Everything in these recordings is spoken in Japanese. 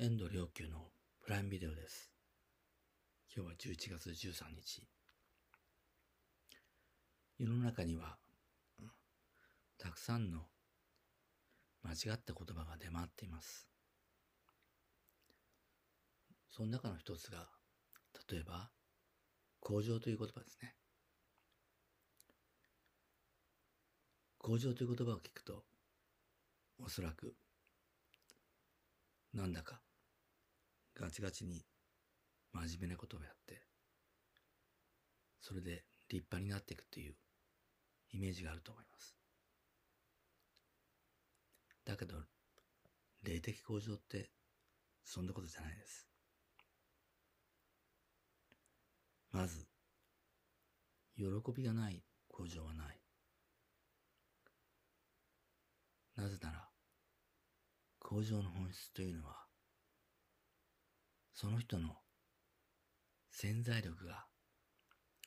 遠藤良久のプライムビデオです。今日は11月13日。世の中には、たくさんの間違った言葉が出回っています。その中の一つが、例えば、向上という言葉ですね。向上という言葉を聞くと、おそらく、なんだか、ガチガチに真面目なことをやって、それで立派になっていくというイメージがあると思います。だけど、霊的向上って、そんなことじゃないです。まず、喜びがない向上はない。なぜなら、向上の本質というのは、その人の潜在力が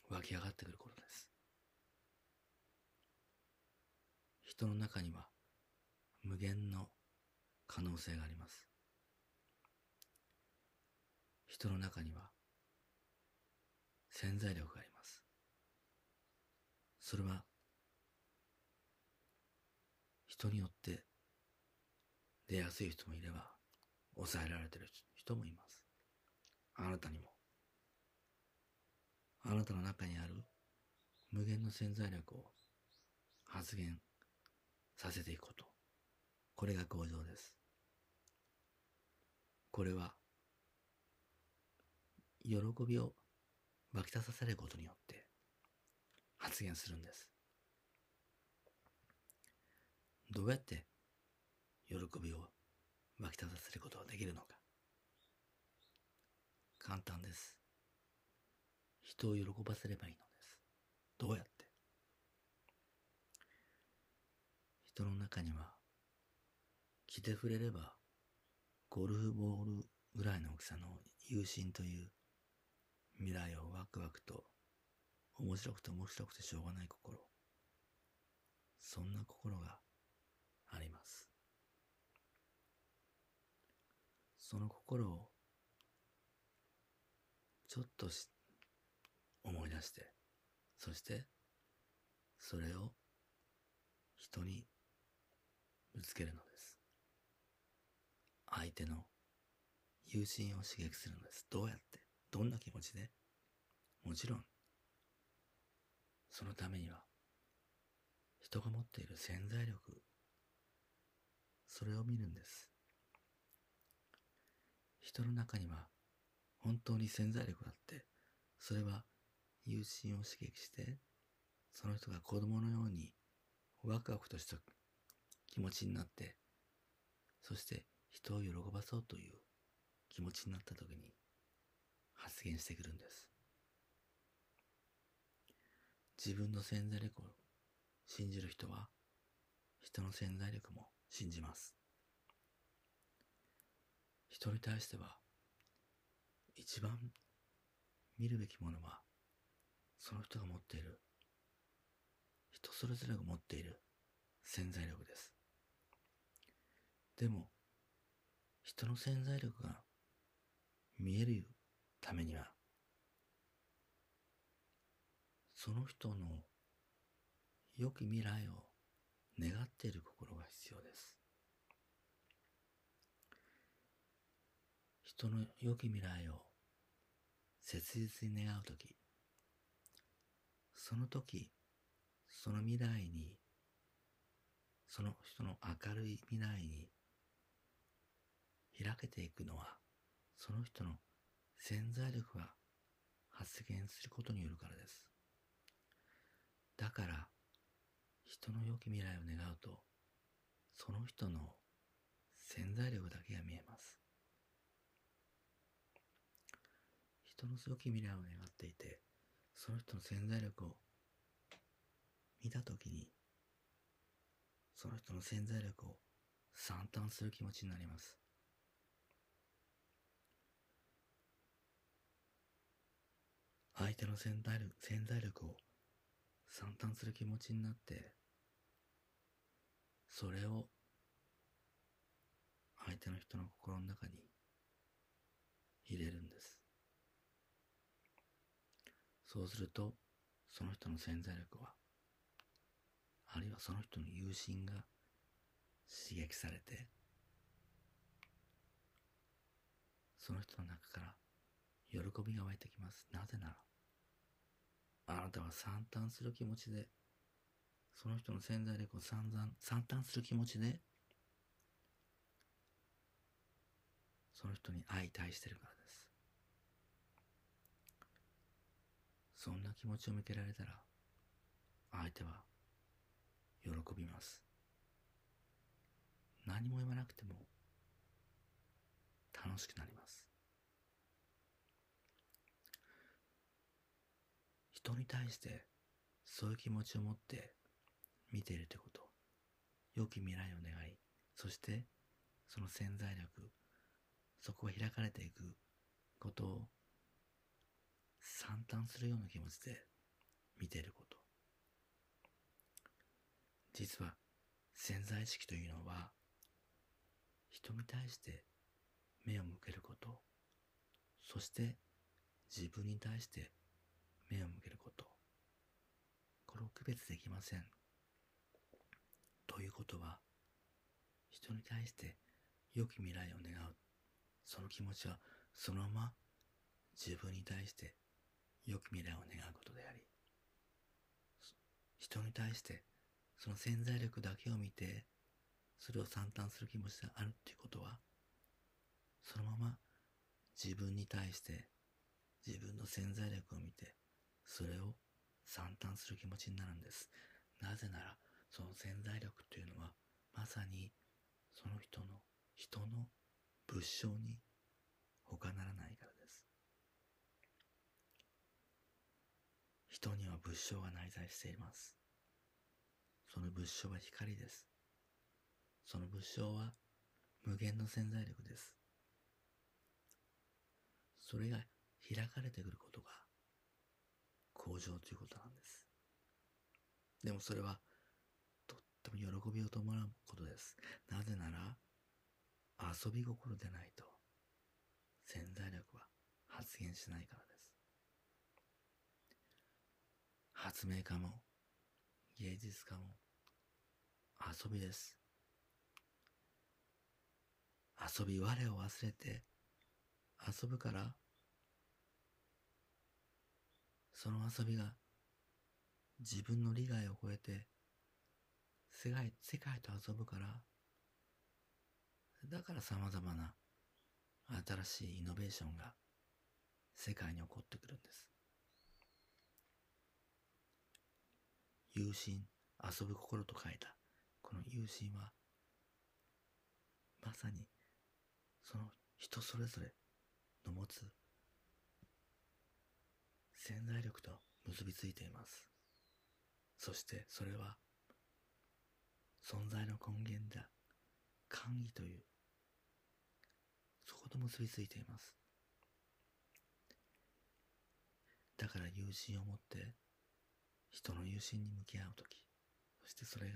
湧き上がってくることです。人の中には無限の可能性があります。人の中には潜在力があります。それは人によって出やすい人もいれば抑えられてる人もいます。あなたにも。あなたの中にある無限の潜在力を発現させていくこと。これが向上です。これは、喜びを湧き立たせることによって発現するんです。どうやって喜びを湧き立たせることができるのか。簡単です。人を喜ばせればいいのです。どうやって？人の中には、着て触れれば、ゴルフボールぐらいの大きさの友心という未来をワクワクと面白くて面白くてしょうがない心。そんな心があります。その心をちょっと思い出して、そしてそれを人にぶつけるのです。相手の友心を刺激するのです。どうやって？どんな気持ちで？もちろん、そのためには、人が持っている潜在力、それを見るんです。人の中には、本当に潜在力があって、それは友心を刺激して、その人が子供のようにワクワクとした気持ちになって、そして人を喜ばそうという気持ちになった時に発言してくるんです。自分の潜在力を信じる人は人の潜在力も信じます。人に対しては一番見るべきものはその人が持っている人それぞれが持っている潜在力です。でも人の潜在力が見えるためにはその人の良き未来を願っている心が必要です。人の良き未来を切実に願うとき、その時、その未来に、その人の明るい未来に開けていくのは、その人の潜在力が発現することによるからです。だから、人の良き未来を願うと、その人の潜在力だけが見えます。人の良き未来を願っていて、その人の潜在力を見たときに、その人の潜在力を散々する気持ちになります。相手の潜在力潜在力を散々する気持ちになって、それを相手の人の心の中に入れるんです。そうすると、その人の潜在力は、あるいはその人の友心が刺激されて、その人の中から喜びが湧いてきます。なぜなら、あなたは散々する気持ちで、その人の潜在力を散々、散々する気持ちで、その人に相対してるからです。そんな気持ちを向けられたら、相手は喜びます。何も言わなくても楽しくなります。人に対してそういう気持ちを持って見ているということ、良き未来を願い、そしてその潜在力、そこが開かれていくことを散々するような気持ちで見ていること。実は潜在意識というのは人に対して目を向けること、そして自分に対して目を向けること、これを区別できません。ということは、人に対して良き未来を願う、その気持ちはそのまま自分に対して良き未来を願うことであり、人に対してその潜在力だけを見て、それを散々する気持ちであるっていうことは、そのまま自分に対して自分の潜在力を見て、それを散々する気持ちになるんです。なぜなら、その潜在力というのは、まさにその人の、人の物証に他ならないからです。人には物証が内在しています。その物証は光です。その物証は無限の潜在力です。それが開かれてくることが向上ということなんです。でもそれはとっても喜びを伴うことです。なぜなら遊び心でないと潜在力は発現しないからです。発明家も芸術家も遊びです。遊び我を忘れて遊ぶからその遊びが自分の利害を超えて世界世界と遊ぶからだから様々な新しいイノベーションが世界に起こってくるんです。有心、遊ぶ心と書いたこの有心はまさにその人それぞれの持つ潜在力と結びついています。そしてそれは存在の根源だ。寛義という、そこと結びついています。だから友心を持って人の友心に向き合うとき、そしてそれが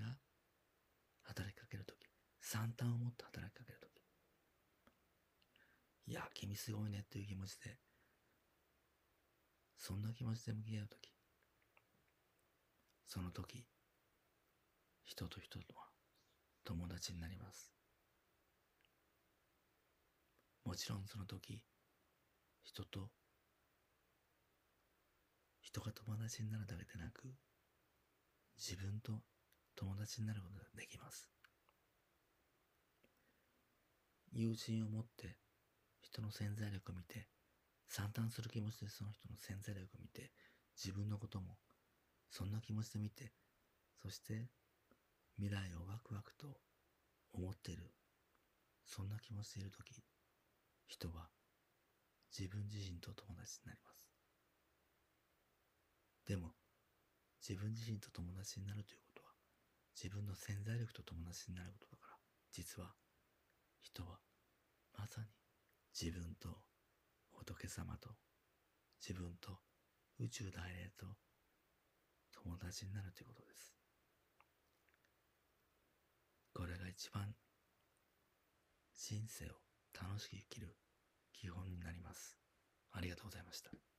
働きかけるとき、惨憺を持って働きかけるとき、いや、君すごいねっていう気持ちでそんな気持ちで向き合うとき、その時、人と人とは友達になります。もちろんその時、人と、人が友達になるだけでなく、自分と友達になることができます。友人を持って人の潜在力を見て散々する気持ちでその人の潜在力を見て、自分のこともそんな気持ちで見て、そして未来をワクワクと思っている、そんな気持ちでいるとき、人は自分自身と友達になります。でも、自分自身と友達になるということは、自分の潜在力と友達になることだから、実は、人は、まさに自分と仏様と自分と宇宙大霊と友達になるということです。これが一番人生を楽しく生きる基本になります。ありがとうございました。